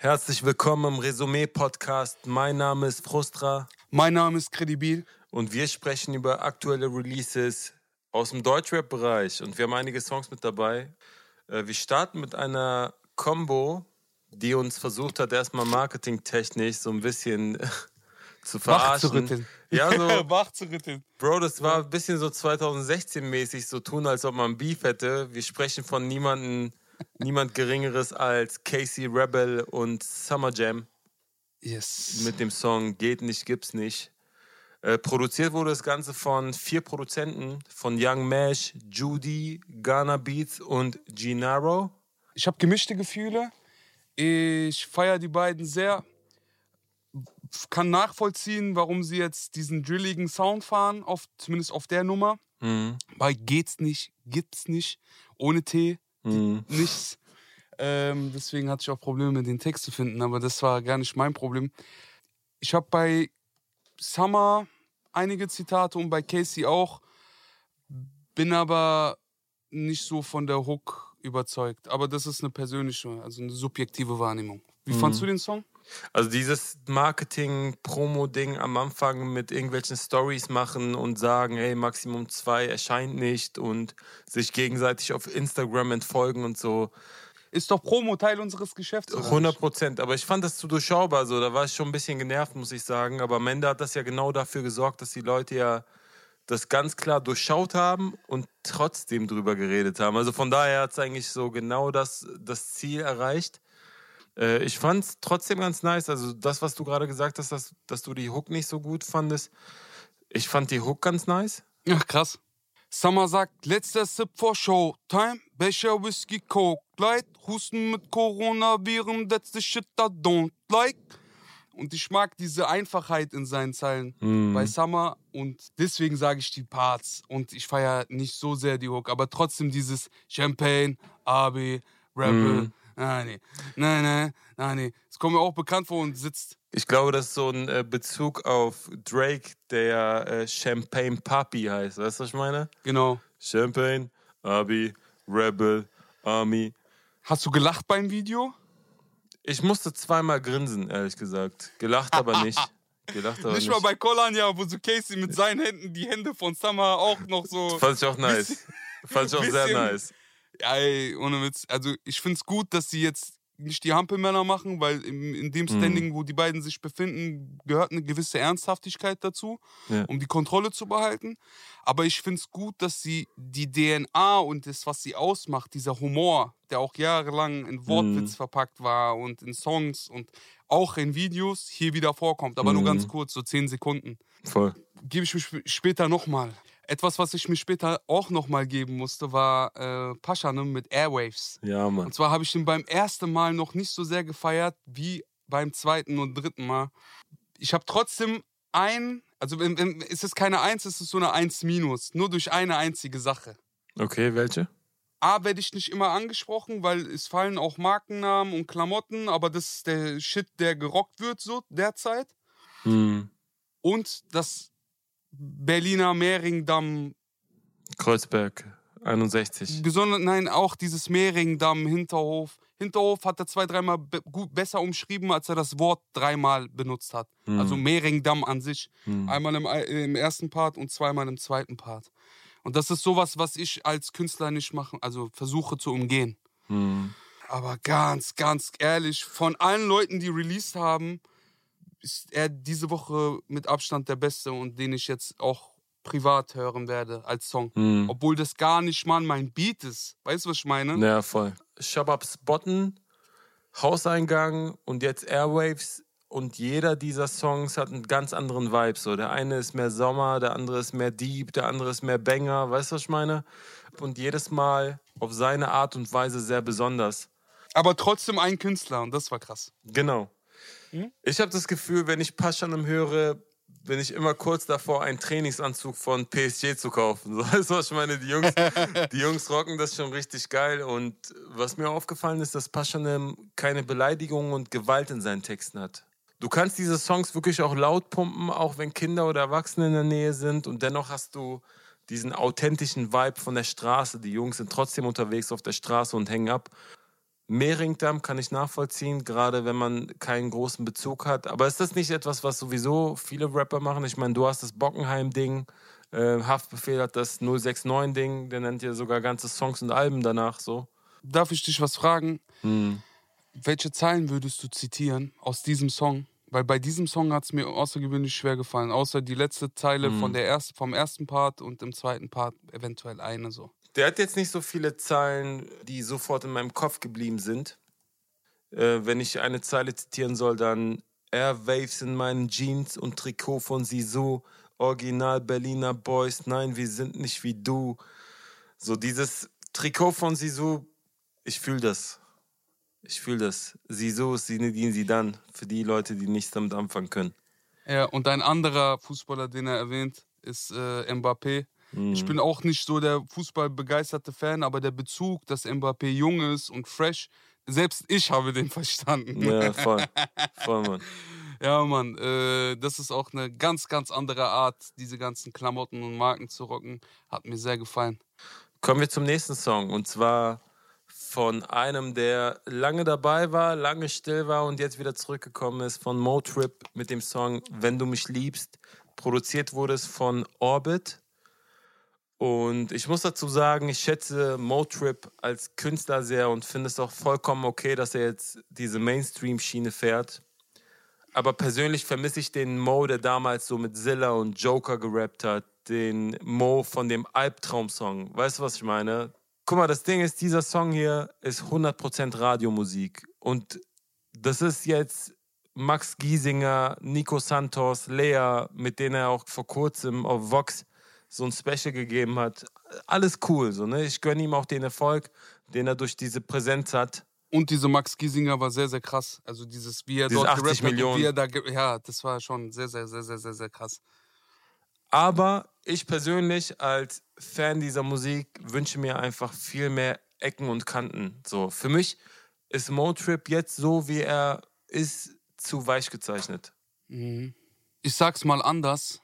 Herzlich willkommen im Resümee-Podcast. Mein Name ist Frustra Mein Name ist Credibil. und wir sprechen über aktuelle Releases aus dem Deutschrap-Bereich. Und wir haben einige Songs mit dabei. Äh, Wir starten mit einer Combo, die uns versucht hat, erstmal marketingtechnisch so ein bisschen zu verarschen. Wachzurütteln. Ja, so, Wachzurütteln. Bro, das war ein bisschen so 2016-mäßig, so tun, als ob man Beef hätte. Wir sprechen von niemanden, niemand Geringeres als Casey Rebel und Summer Jam Yes. mit dem Song Geht nicht, gibt's nicht. Äh, produziert wurde das Ganze von vier Produzenten, von Young Mash, Judy, Ghana Beats und Gennaro. Ich habe gemischte Gefühle. Ich feiere die beiden sehr. Kann nachvollziehen, warum sie jetzt diesen drilligen Sound fahren, auf, zumindest auf der Nummer. Mhm. Weil geht's nicht, gibt's nicht. Ohne T, Mhm. nichts. Ähm, deswegen hatte ich auch Probleme, den Text zu finden, aber das war gar nicht mein Problem. Ich habe bei Summer einige Zitate und bei Casey auch, bin aber nicht so von der Hook überzeugt. Aber das ist eine persönliche, also eine subjektive Wahrnehmung. Wie fandst du den Song? Also dieses Marketing-Promo-Ding am Anfang mit irgendwelchen Stories machen und sagen, hey, Maximum 2 erscheint nicht und sich gegenseitig auf Instagram entfolgen und so. Ist doch Promo Teil unseres Geschäfts. oder 100 nicht? Prozent. Aber ich fand das zu durchschaubar. So. Da war ich schon ein bisschen genervt, muss ich sagen. Aber am Ende hat das ja genau dafür gesorgt, dass die Leute ja das ganz klar durchschaut haben und trotzdem drüber geredet haben. Also von daher hat es eigentlich so genau das, das Ziel erreicht. Äh, ich fand es trotzdem ganz nice. Also das, was du gerade gesagt hast, dass, dass du die Hook nicht so gut fandest. Ich fand die Hook ganz nice. Ach, krass. Summer sagt, letzter Sip vor Showtime. Becher Whisky Coke Light. Husten mit Coronaviren, that's the shit I don't like. Und ich mag diese Einfachheit in seinen Zeilen bei Summer und deswegen sage ich die Parts. Und ich feiere nicht so sehr die Hook, aber trotzdem dieses Champagne, AB, Rebel. Nein, nee. Nein, nein, nein, nee. Es kommt mir auch bekannt vor und sitzt. Ich glaube, das ist so ein äh, Bezug auf Drake, der äh, Champagne Papi heißt. Weißt du, was ich meine? Genau. Champagne, Abi, Rebel, Army. Hast du gelacht beim Video? Ich musste zweimal grinsen, ehrlich gesagt. Gelacht aber nicht. Gelacht aber Nicht nicht. mal bei Collan, ja, wo so Casey mit seinen Händen die Hände von Summer auch noch so. Fand ich auch nice. Fand ich auch sehr nice. Ey, ohne Witz. Also, ich find's gut, dass sie jetzt nicht die Hampelmänner machen, weil in, in Mhm. dem Standing, wo die beiden sich befinden, gehört eine gewisse Ernsthaftigkeit dazu, Ja. um die Kontrolle zu behalten. Aber ich find's gut, dass sie die DNA und das, was sie ausmacht, dieser Humor, der auch jahrelang in Wortwitz Mhm. verpackt war und in Songs und auch in Videos, hier wieder vorkommt. Aber nur ganz Mhm. kurz, so zehn Sekunden Voll. gebe ich mir sp- später nochmal. Etwas, was ich mir später auch nochmal geben musste, war äh, Paschanem mit Airwaves. Ja, Mann. Und zwar habe ich den beim ersten Mal noch nicht so sehr gefeiert wie beim zweiten und dritten Mal. Ich habe trotzdem ein, also wenn, wenn, es ist keine Eins, es ist so eine Eins minus, nur durch eine einzige Sache. Okay, welche? A, werde ich nicht immer angesprochen, weil es fallen auch Markennamen und Klamotten, aber das ist der Shit, der gerockt wird so derzeit. Hm. Und das Berliner Mehringdamm Kreuzberg, 61. Besonders, nein, auch dieses Mehringdamm, Hinterhof. Hinterhof hat er zwei, dreimal be gut, besser umschrieben, als er das Wort dreimal benutzt hat. Hm. Also Mehringdamm an sich. Hm. Einmal im, im ersten Part und zweimal im zweiten Part. Und das ist sowas, was ich als Künstler nicht machen, also versuche zu umgehen. Hm. Aber ganz, ganz ehrlich, von allen Leuten, die released haben, ist er diese Woche mit Abstand der Beste und den ich jetzt auch privat hören werde als Song. Hm. Obwohl das gar nicht mal mein Beat ist. Weißt du, was ich meine? Ja, voll. Shabab Spotten, Hauseingang und jetzt Airwaves. Und jeder dieser Songs hat einen ganz anderen Vibe. So, der eine ist mehr Sommer, der andere ist mehr Deep, der andere ist mehr Banger. Weißt du, was ich meine? Und jedes Mal auf seine Art und Weise sehr besonders. Aber trotzdem ein Künstler und das war krass. Genau. Hm? Ich habe das Gefühl, wenn ich Paschanem höre, bin ich immer kurz davor, einen Trainingsanzug von PSG zu kaufen. So, weißt du, was ich meine? Die Jungs, die Jungs rocken das schon richtig geil. Und was mir aufgefallen ist, dass Paschanem keine Beleidigungen und Gewalt in seinen Texten hat. Du kannst diese Songs wirklich auch laut pumpen, auch wenn Kinder oder Erwachsene in der Nähe sind. Und dennoch hast du diesen authentischen Vibe von der Straße. Die Jungs sind trotzdem unterwegs auf der Straße und hängen ab. Mehringdamm kann ich nachvollziehen, gerade wenn man keinen großen Bezug hat. Aber ist das nicht etwas, was sowieso viele Rapper machen? Ich meine, du hast das Bockenheim-Ding, äh, Haftbefehl hat das 069-Ding, der nennt ja sogar ganze Songs und Alben danach so. Darf ich dich was fragen? Hm. Welche Zeilen würdest du zitieren aus diesem Song? Weil bei diesem Song hat es mir außergewöhnlich schwer gefallen, außer die letzte Zeile Mhm. von der erst, vom ersten Part und im zweiten Part eventuell eine so. Der hat jetzt nicht so viele Zeilen, die sofort in meinem Kopf geblieben sind. Äh, wenn ich eine Zeile zitieren soll, dann Air Waves in meinen Jeans und Trikot von Sisu, Original Berliner Boys, nein, wir sind nicht wie du. So dieses Trikot von Sisu, ich fühle das. Ich fühle das. Sisu ist Zinedine Zidane, für die Leute, die nichts damit anfangen können. Ja, und ein anderer Fußballer, den er erwähnt, ist äh, Mbappé. Mhm. Ich bin auch nicht so der fußballbegeisterte Fan, aber der Bezug, dass Mbappé jung ist und fresh, selbst ich habe den verstanden. Ja, voll. Voll, Mann. Ja, Mann, äh, das ist auch eine ganz, ganz andere Art, diese ganzen Klamotten und Marken zu rocken. Hat mir sehr gefallen. Kommen wir zum nächsten Song und zwar von einem, der lange dabei war, lange still war und jetzt wieder zurückgekommen ist, von Motrip mit dem Song Wenn du mich liebst. Produziert wurde es von Orbit. Und ich muss dazu sagen, ich schätze Motrip als Künstler sehr und finde es auch vollkommen okay, dass er jetzt diese Mainstream-Schiene fährt. Aber persönlich vermisse ich den Mo, der damals so mit Zilla und Joker gerappt hat. Den Mo von dem Albtraum-Song. Weißt du, was ich meine? Guck mal, das Ding ist, dieser Song hier ist 100% Radiomusik. Und das ist jetzt Max Giesinger, Nico Santos, Lea, mit denen er auch vor kurzem auf Vox so ein Special gegeben hat. Alles cool, so, ne? Ich gönne ihm auch den Erfolg, den er durch diese Präsenz hat. Und diese Max Giesinger war sehr, sehr krass. Also dieses, wie er Diese dort 80 gerappt hat und Millionen. wie er da, ja, das war schon sehr, sehr, sehr, sehr, sehr, sehr krass. Aber ich persönlich als Fan dieser Musik wünsche mir einfach viel mehr Ecken und Kanten. So, für mich ist Motrip jetzt so, wie er ist, zu weich gezeichnet. Mhm. Ich sag's mal anders.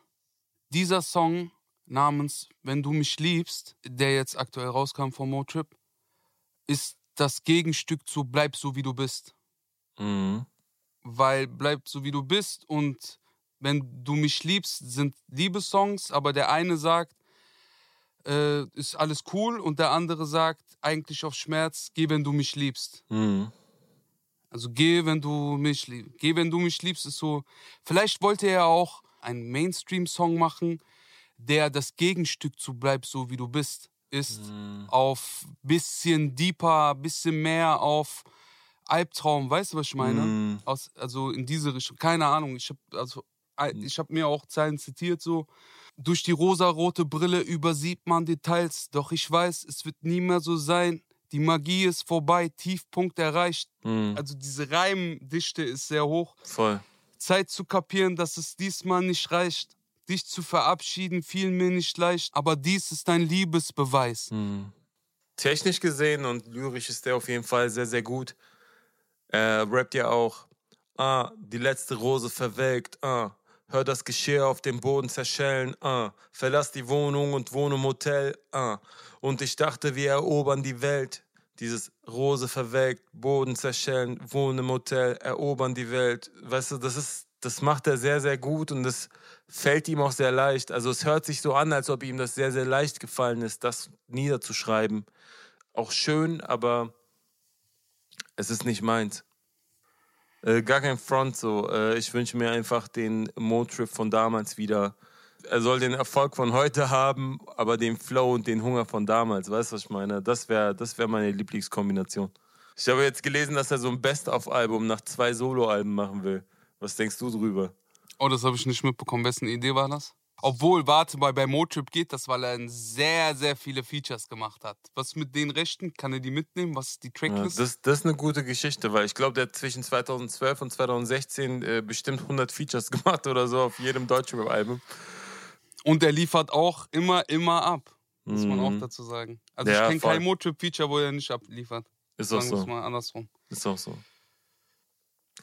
Dieser Song namens Wenn du mich liebst, der jetzt aktuell rauskam von Motrip, ist das Gegenstück zu Bleib so wie du bist. Mhm. Weil Bleib so wie du bist und Wenn du mich liebst sind Liebessongs, aber der eine sagt, äh, ist alles cool und der andere sagt eigentlich auf Schmerz, geh, wenn du mich liebst. Mhm. Also geh, wenn du mich liebst. Geh, wenn du mich liebst, ist so. Vielleicht wollte er auch einen Mainstream-Song machen, der das Gegenstück zu Bleib so wie du bist ist. Mhm. Auf bisschen deeper, bisschen mehr auf Albtraum. Weißt du, was ich meine? Mhm. Aus, also in diese Richtung. Keine Ahnung. Ich habe also, ich hab mir auch Zeilen zitiert so. Durch die rosarote Brille übersieht man Details, doch ich weiß, es wird nie mehr so sein. Die Magie ist vorbei, Tiefpunkt erreicht. Mhm. Also diese Reimdichte ist sehr hoch. Voll. Zeit zu kapieren, dass es diesmal nicht reicht. Dich zu verabschieden fiel mir nicht leicht, aber dies ist ein Liebesbeweis. Mhm. Technisch gesehen und lyrisch ist der auf jeden Fall sehr, sehr gut. Er rappt ja auch, ah, die letzte Rose verwelkt, ah, hör das Geschirr auf dem Boden zerschellen, ah, verlass die Wohnung und wohne im Hotel, ah, und ich dachte, wir erobern die Welt. Dieses Rose verwelkt, Boden zerschellen, wohnen im Hotel, erobern die Welt. Weißt du, das ist, das macht er sehr, sehr gut und das fällt ihm auch sehr leicht. Also es hört sich so an, als ob ihm das sehr, sehr leicht gefallen ist, das niederzuschreiben. Auch schön, aber es ist nicht meins. Äh, gar kein Front so. Äh, ich wünsche mir einfach den Motrip von damals wieder. Er soll den Erfolg von heute haben, aber den Flow und den Hunger von damals. Weißt du, was ich meine? Das wäre das wär meine Lieblingskombination. Ich habe jetzt gelesen, dass er so ein Best-of-Album nach zwei Soloalben machen will. Was denkst du drüber? Oh, das habe ich nicht mitbekommen. Wessen Idee war das? Obwohl, warte mal, bei Motrip geht das, weil er sehr, sehr viele Features gemacht hat. Was mit den Rechten? Kann er die mitnehmen? Was ist die Ja, Tracklist? das, das ist eine gute Geschichte, weil ich glaube, der hat zwischen 2012 und 2016 äh, bestimmt 100 Features gemacht oder so auf jedem Deutschrap-Album. Und er liefert auch immer, immer ab. Muss man auch Mhm. dazu sagen. Also Ja, ich kenne kein Motrip-Feature, wo er nicht abliefert. Ist auch Sagen wir es so. mal andersrum. Ist auch so.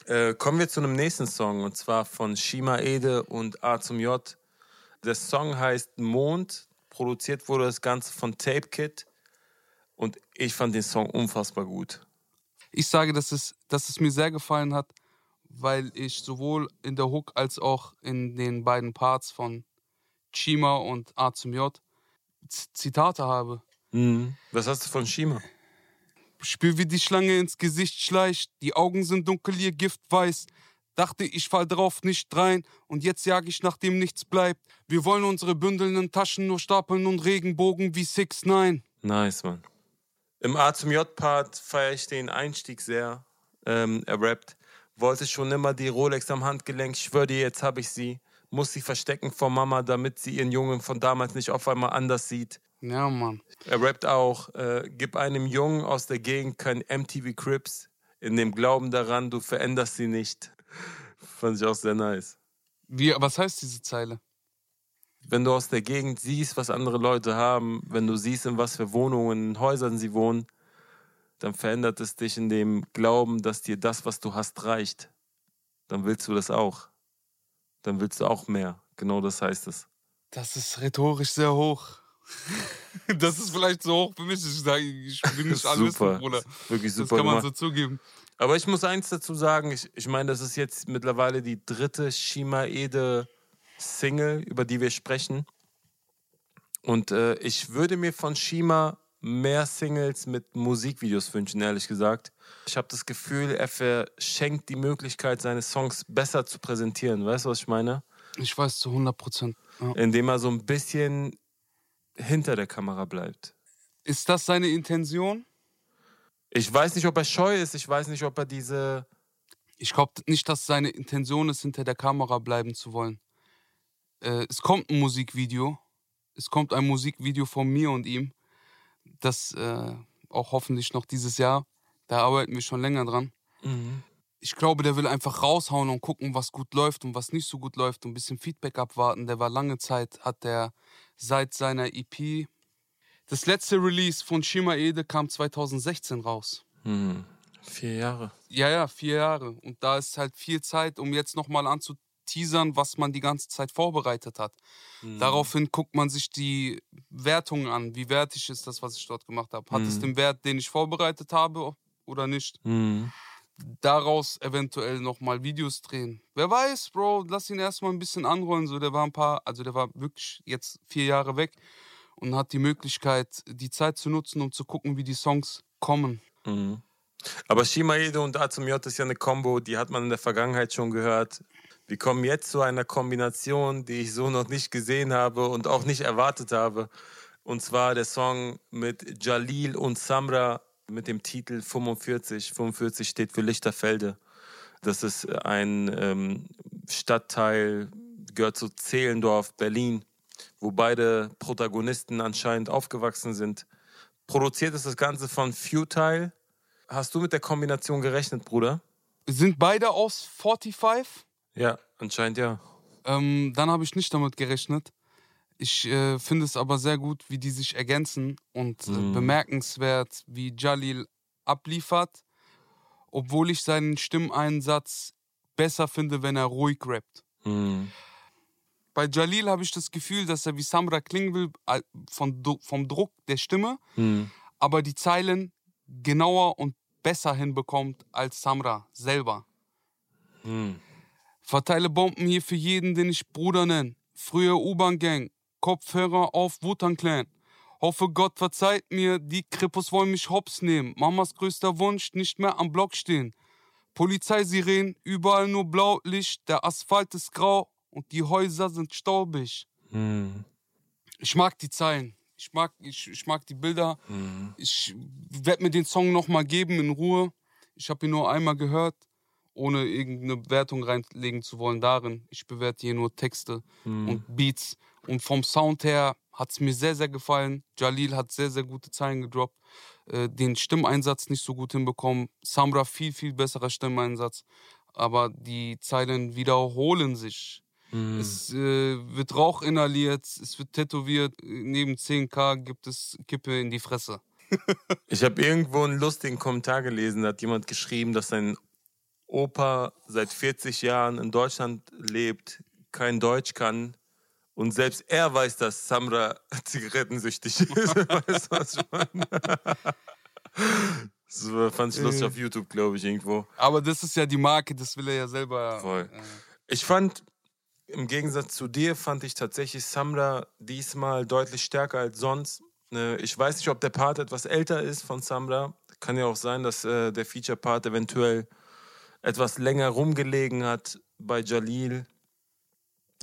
Äh, kommen wir zu einem nächsten Song und zwar von Shima Ede und A zum J. Der Song heißt Mond. Produziert wurde das Ganze von Tape Kid und ich fand den Song unfassbar gut. Ich sage, dass es, dass es mir sehr gefallen hat, weil ich sowohl in der Hook als auch in den beiden Parts von Chima und A zum J Zitate habe. Mhm. Was hast du von Shima? Spür, wie die Schlange ins Gesicht schleicht. Die Augen sind dunkel, ihr Gift weiß. Dachte, ich fall drauf nicht rein. Und jetzt jag ich, nachdem nichts bleibt. Wir wollen unsere bündelnden Taschen nur stapeln und Regenbogen wie 6 9 Nice, Mann. Im A zum J-Part feiere ich den Einstieg sehr. Ähm, er rappt. Wollte schon immer die Rolex am Handgelenk, schwör dir, jetzt hab ich sie. Muss sie verstecken vor Mama, damit sie ihren Jungen von damals nicht auf einmal anders sieht. Ja, Mann. Er rappt auch, äh, gib einem Jungen aus der Gegend kein MTV Crips, in dem Glauben daran, du veränderst sie nicht. Fand ich auch sehr nice. Wie, was heißt diese Zeile? Wenn du aus der Gegend siehst, was andere Leute haben, wenn du siehst, in was für Wohnungen, in Häusern sie wohnen, dann verändert es dich in dem Glauben, dass dir das, was du hast, reicht. Dann willst du das auch. Dann willst du auch mehr. Genau das heißt es. Das ist rhetorisch sehr hoch. Das ist vielleicht so hoch für mich. Ich sage, ich bin nicht alles, super. Bruder. Wirklich Das super kann man gemacht. so zugeben. Aber ich muss eins dazu sagen, ich, ich meine, das ist jetzt mittlerweile die dritte Shima Ede Single, über die wir sprechen. Und äh, ich würde mir von Shima mehr Singles mit Musikvideos wünschen, ehrlich gesagt. Ich habe das Gefühl, er verschenkt die Möglichkeit, seine Songs besser zu präsentieren. Weißt du, was ich meine? Ich weiß zu 100 Prozent. Ja. Indem er so ein bisschen hinter der Kamera bleibt. Ist das seine Intention? Ich weiß nicht, ob er scheu ist. Ich weiß nicht, ob er diese Ich glaube nicht, dass seine Intention ist, hinter der Kamera bleiben zu wollen. Äh, es kommt ein Musikvideo. Es kommt ein Musikvideo von mir und ihm. Das äh, auch hoffentlich noch dieses Jahr. Da arbeiten wir schon länger dran. Ich glaube, der will einfach raushauen und gucken, was gut läuft und was nicht so gut läuft und ein bisschen Feedback abwarten. Der war lange Zeit, hat der seit seiner EP. Das letzte Release von Shima Ede kam 2016 raus. Hm, vier Jahre. Ja, ja, vier Jahre. Und da ist halt viel Zeit, um jetzt nochmal anzuteasern, was man die ganze Zeit vorbereitet hat. Daraufhin guckt man sich die Wertungen an. Wie wertig ist das, was ich dort gemacht habe? Hat es den Wert, den ich vorbereitet habe oder nicht? Mhm. Daraus eventuell nochmal Videos drehen. Wer weiß, Bro, lass ihn erstmal ein bisschen anrollen. So, der war ein paar, also der war wirklich jetzt vier Jahre weg und hat die Möglichkeit, die Zeit zu nutzen, um zu gucken, wie die Songs kommen. Mhm. Aber Shimaede und A zum J ist ja eine Kombo, die hat man in der Vergangenheit schon gehört. Wir kommen jetzt zu einer Kombination, die ich so noch nicht gesehen habe und auch nicht erwartet habe. Und zwar der Song mit Jalil und Samra mit dem Titel 45. 45 steht für Lichterfelde. Das ist ein ähm, Stadtteil, gehört zu Zehlendorf, Berlin, wo beide Protagonisten anscheinend aufgewachsen sind. Produziert ist das Ganze von Futile. Hast du mit der Kombination gerechnet, Bruder? Sind beide aus 45? Ja, anscheinend ja. Ähm, dann habe ich nicht damit gerechnet. Ich äh, finde es aber sehr gut, wie die sich ergänzen und äh, Mhm. bemerkenswert, wie Jalil abliefert, obwohl ich seinen Stimmeinsatz besser finde, wenn er ruhig rappt. Mhm. Bei Jalil habe ich das Gefühl, dass er wie Samra klingen will, von, vom Druck der Stimme, Mhm. aber die Zeilen genauer und besser hinbekommt als Samra selber. Mhm. Verteile Bomben hier für jeden, den ich Bruder nenn. Früher U-Bahn-Gang, Kopfhörer auf Wutan Clan. Hoffe Gott verzeiht mir, die Krippos wollen mich hops nehmen. Mamas größter Wunsch, nicht mehr am Block stehen. Polizeisirenen, überall nur Blaulicht, der Asphalt ist grau und die Häuser sind staubig. Mhm. Ich mag die Zeilen. Ich mag, ich, ich mag die Bilder. Mhm. Ich werde mir den Song nochmal geben in Ruhe. Ich habe ihn nur einmal gehört, ohne irgendeine Wertung reinlegen zu wollen darin. Ich bewerte hier nur Texte Mhm. und Beats. Und vom Sound her hat es mir sehr, sehr gefallen. Jalil hat sehr, sehr gute Zeilen gedroppt. Äh, den Stimmeinsatz nicht so gut hinbekommen. Samra viel, viel besserer Stimmeinsatz. Aber die Zeilen wiederholen sich. Mhm. Es äh, wird Rauch inhaliert, es wird tätowiert. Neben 10k gibt es Kippe in die Fresse. Ich habe irgendwo einen lustigen Kommentar gelesen, da hat jemand geschrieben, dass sein Opa seit 40 Jahren in Deutschland lebt, kein Deutsch kann und selbst er weiß, dass Samra zigarettensüchtig ist. weißt du, was ich meine? Das fand ich lustig Äh. auf YouTube, glaube ich, irgendwo. Aber das ist ja die Marke, das will er ja selber. Voll. Äh, Ich fand, im Gegensatz zu dir, fand ich tatsächlich Samra diesmal deutlich stärker als sonst. Ne, Ich weiß nicht, ob der Part etwas älter ist von Samra. Kann ja auch sein, dass äh, der Feature-Part eventuell etwas länger rumgelegen hat bei Jalil.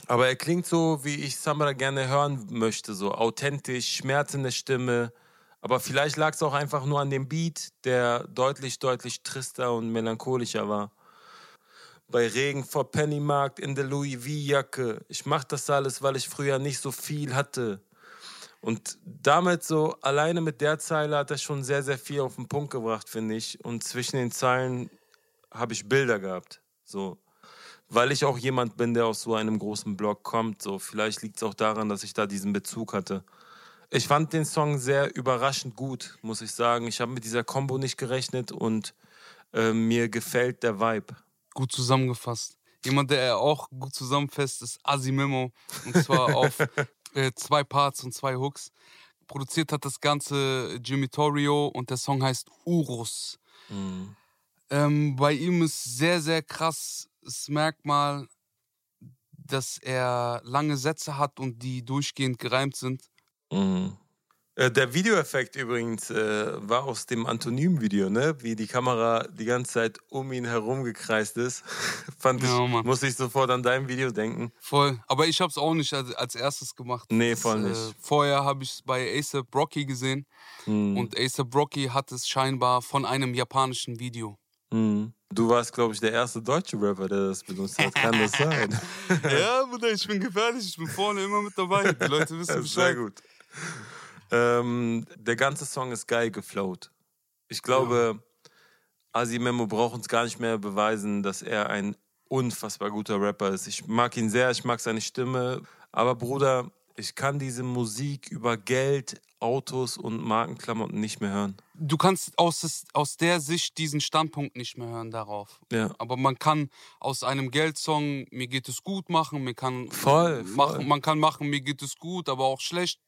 Aber er klingt so, wie ich Samra gerne hören möchte, so authentisch, Schmerz in der Stimme. Aber vielleicht lag es auch einfach nur an dem Beat, der deutlich, deutlich trister und melancholischer war bei Regen vor Pennymarkt in der Louis V-Jacke. Ich mach das alles, weil ich früher nicht so viel hatte. Und damit so, alleine mit der Zeile hat er schon sehr, sehr viel auf den Punkt gebracht, finde ich. Und zwischen den Zeilen habe ich Bilder gehabt. So. Weil ich auch jemand bin, der aus so einem großen Blog kommt. So. Vielleicht liegt es auch daran, dass ich da diesen Bezug hatte. Ich fand den Song sehr überraschend gut, muss ich sagen. Ich habe mit dieser Combo nicht gerechnet und äh, mir gefällt der Vibe. gut zusammengefasst. Jemand, der auch gut zusammenfasst, ist Asi Memo. Und zwar auf äh, zwei Parts und zwei Hooks. Produziert hat das Ganze Jimmy Torrio und der Song heißt Urus. Mhm. Ähm, bei ihm ist sehr, sehr krass das Merkmal, dass er lange Sätze hat und die durchgehend gereimt sind. Mhm. Äh, Der Videoeffekt übrigens äh, war aus dem Antonym-Video, ne? Wie die Kamera die ganze Zeit um ihn herum gekreist ist. Fand Ja, ich, Mann. musste ich sofort an dein Video denken. Voll. Aber ich habe es auch nicht als, als erstes gemacht. Nee, Das, voll Äh, nicht. vorher habe ich es bei ASAP Rocky gesehen Mhm. und ASAP Rocky hat es scheinbar von einem japanischen Video. Mhm. Du warst, glaube ich, der erste deutsche Rapper, der das benutzt hat. Kann das sein? ja, Bruder, ich bin gefährlich, ich bin vorne immer mit dabei. Die Leute wissen Das ist sehr Bescheid. gut. Ähm, der ganze Song ist geil geflowt. Ich glaube, Asi Memo braucht uns gar nicht mehr beweisen, dass er ein unfassbar guter Rapper ist. Ich mag ihn sehr, ich mag seine Stimme. Aber Bruder, ich kann diese Musik über Geld, Autos und Markenklamotten nicht mehr hören. Du kannst aus, aus der Sicht diesen Standpunkt nicht mehr hören darauf. Ja. Aber man kann aus einem Geldsong mir geht es gut machen, mir kann Voll, voll. machen, man kann machen, mir geht es gut, aber auch schlecht,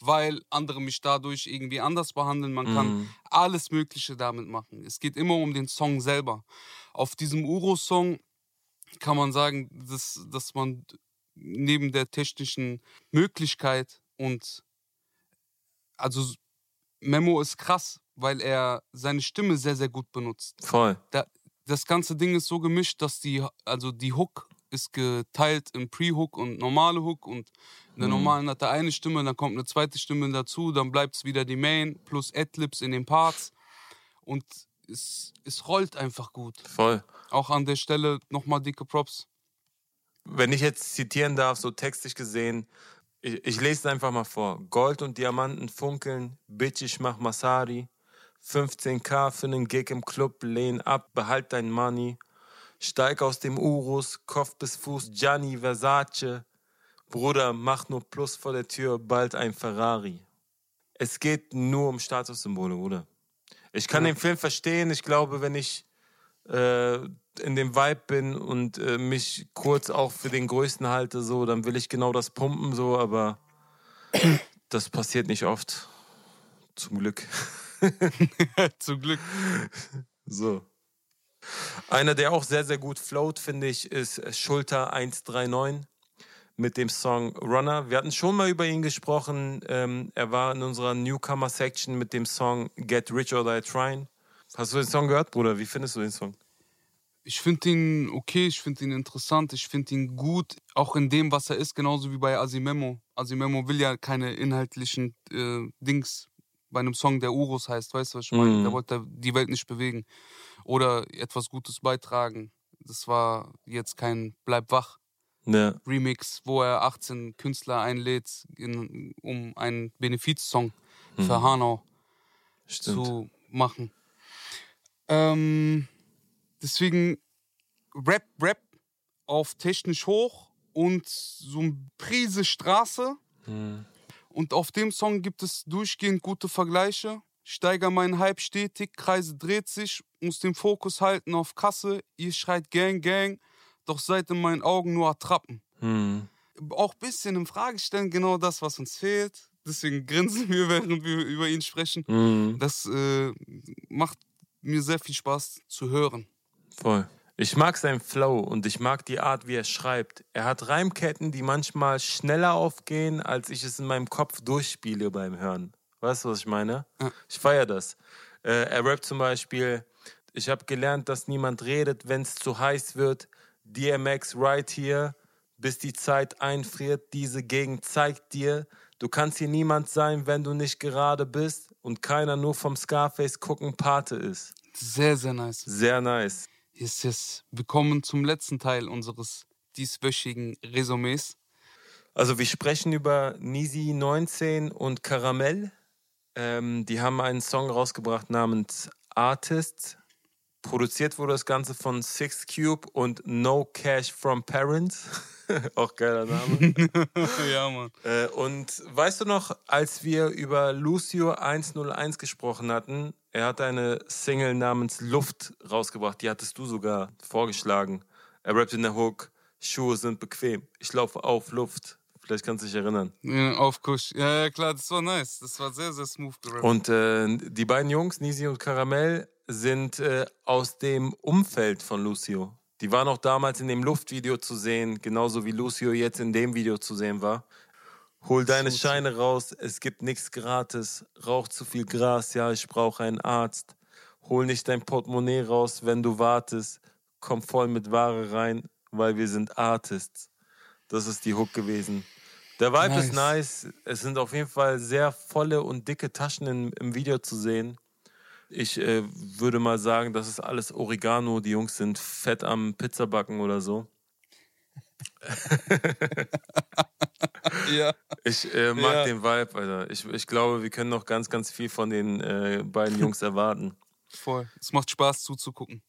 weil andere mich dadurch irgendwie anders behandeln. Man kann Mhm. alles Mögliche damit machen. Es geht immer um den Song selber. Auf diesem Uro-Song kann man sagen, dass, dass man neben der technischen Möglichkeit und also Memo ist krass, weil er seine Stimme sehr, sehr gut benutzt. Voll. Da, das ganze Ding ist so gemischt, dass die, also die Hook ist geteilt in Pre-Hook und normale Hook und in der Mhm. normalen hat er eine Stimme, dann kommt eine zweite Stimme dazu, dann bleibt es wieder die Main plus Adlibs in den Parts und es, es rollt einfach gut. Voll. Auch an der Stelle nochmal dicke Props. Wenn ich jetzt zitieren darf, so textlich gesehen, ich, ich lese es einfach mal vor. Gold und Diamanten funkeln, Bitch, ich mach Masari. 15k für nen Gig im Club, lehn ab, behalt dein Money. Steig aus dem Urus, Kopf bis Fuß, Gianni Versace. Bruder, mach nur Plus vor der Tür, bald ein Ferrari. Es geht nur um Statussymbole, Bruder. Ich kann Ja. den Film verstehen. Ich glaube, wenn ich äh, in dem Vibe bin und äh, mich kurz auch für den Größten halte, so, dann will ich genau das pumpen, so, aber das passiert nicht oft. Zum Glück. Zum Glück. So. Einer, der auch sehr, sehr gut float, finde ich, ist Schulter 139 mit dem Song Runner. Wir hatten schon mal über ihn gesprochen. Ähm, er war in unserer Newcomer-Section mit dem Song Get Rich or Die Trying. Hast du den Song gehört, Bruder? Wie findest du den Song? Ich finde ihn okay, ich finde ihn interessant, ich finde ihn gut, auch in dem, was er ist, genauso wie bei Asimemo. Asimemo will ja keine inhaltlichen äh, Dings bei einem Song, der Urus heißt, weißt du, was ich meine? Mhm. Der wollte die Welt nicht bewegen oder etwas Gutes beitragen. Das war jetzt kein Bleib wach Ja. Remix, wo er 18 Künstler einlädt, in, um einen Benefizsong für Mhm. Hanau Stimmt. zu machen. Ähm, deswegen Rap, Rap auf technisch hoch und so ein Prise Straße. Mhm. Und auf dem Song gibt es durchgehend gute Vergleiche. Steiger meinen Hype stetig, Kreise dreht sich, muss den Fokus halten auf Kasse. Ihr schreit Gang, Gang, doch seid in meinen Augen nur Attrappen. Mhm. Auch ein bisschen in Frage stellen, genau das, was uns fehlt. Deswegen grinsen wir, während wir über ihn sprechen. Mhm. Das äh, macht mir sehr viel Spaß zu hören. Voll. Ich mag seinen Flow und ich mag die Art, wie er schreibt. Er hat Reimketten, die manchmal schneller aufgehen, als ich es in meinem Kopf durchspiele beim Hören. Weißt du, was ich meine? Ja. Ich feiere das. Äh, er rappt zum Beispiel, ich habe gelernt, dass niemand redet, wenn es zu heiß wird. DMX right here, bis die Zeit einfriert. Diese Gegend zeigt dir, du kannst hier niemand sein, wenn du nicht gerade bist und keiner nur vom Scarface gucken Pate ist. Sehr, sehr nice. Sehr nice. Yes, yes. Wir kommen zum letzten Teil unseres dieswöchigen Resümees. Also wir sprechen über Nisi 19 und Karamell. Ähm, die haben einen Song rausgebracht namens Artists. Produziert wurde das Ganze von Six Cube und No Cash from Parents. Auch geiler Name. ja, Mann. äh, und weißt du noch, als wir über Lucio 101 gesprochen hatten, er hat eine Single namens Luft rausgebracht. Die hattest du sogar vorgeschlagen. Er rappt in der Hook, Schuhe sind bequem. Ich laufe auf Luft. Vielleicht kannst du dich erinnern. Ja, auf Kusch. Ja, ja, klar, das war nice. Das war sehr, sehr smooth gerappt. Und äh, die beiden Jungs, Nisi und Karamell, sind äh, aus dem Umfeld von Lucio. Die waren auch damals in dem Luftvideo zu sehen, genauso wie Lucio jetzt in dem Video zu sehen war. Hol deine. Scheine raus, es gibt nichts gratis. Rauch zu viel Gras, ja, ich brauche einen Arzt. Hol nicht dein Portemonnaie raus, wenn du wartest. Komm voll mit Ware rein, weil wir sind Artists. Das ist die Hook gewesen. Der Vibe ist Nice. nice. Es sind auf jeden Fall sehr volle und dicke Taschen im, im Video zu sehen. Ich äh, würde mal sagen, das ist alles Oregano. Die Jungs sind fett am Pizzabacken oder so. ja. Ich äh, mag Ja. den Vibe, Alter. Ich, ich glaube, wir können noch ganz, ganz viel von den äh, beiden Jungs erwarten. Voll. Es macht Spaß zuzugucken.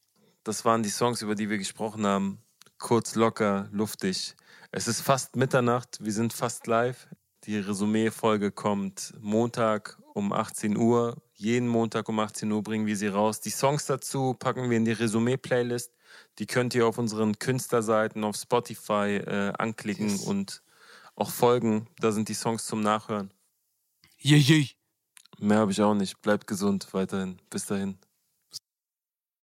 Das waren die Songs, über die wir gesprochen haben. Kurz, locker, luftig. Es ist fast Mitternacht, wir sind fast live. Die Resümee-Folge kommt Montag um 18 Uhr. Jeden Montag um 18 Uhr bringen wir sie raus. Die Songs dazu packen wir in die Resümee-Playlist. Die könnt ihr auf unseren Künstlerseiten auf Spotify äh, anklicken Yes. und auch folgen. Da sind die Songs zum Nachhören. Yay, yay. Mehr habe ich auch nicht. Bleibt gesund weiterhin. Bis dahin.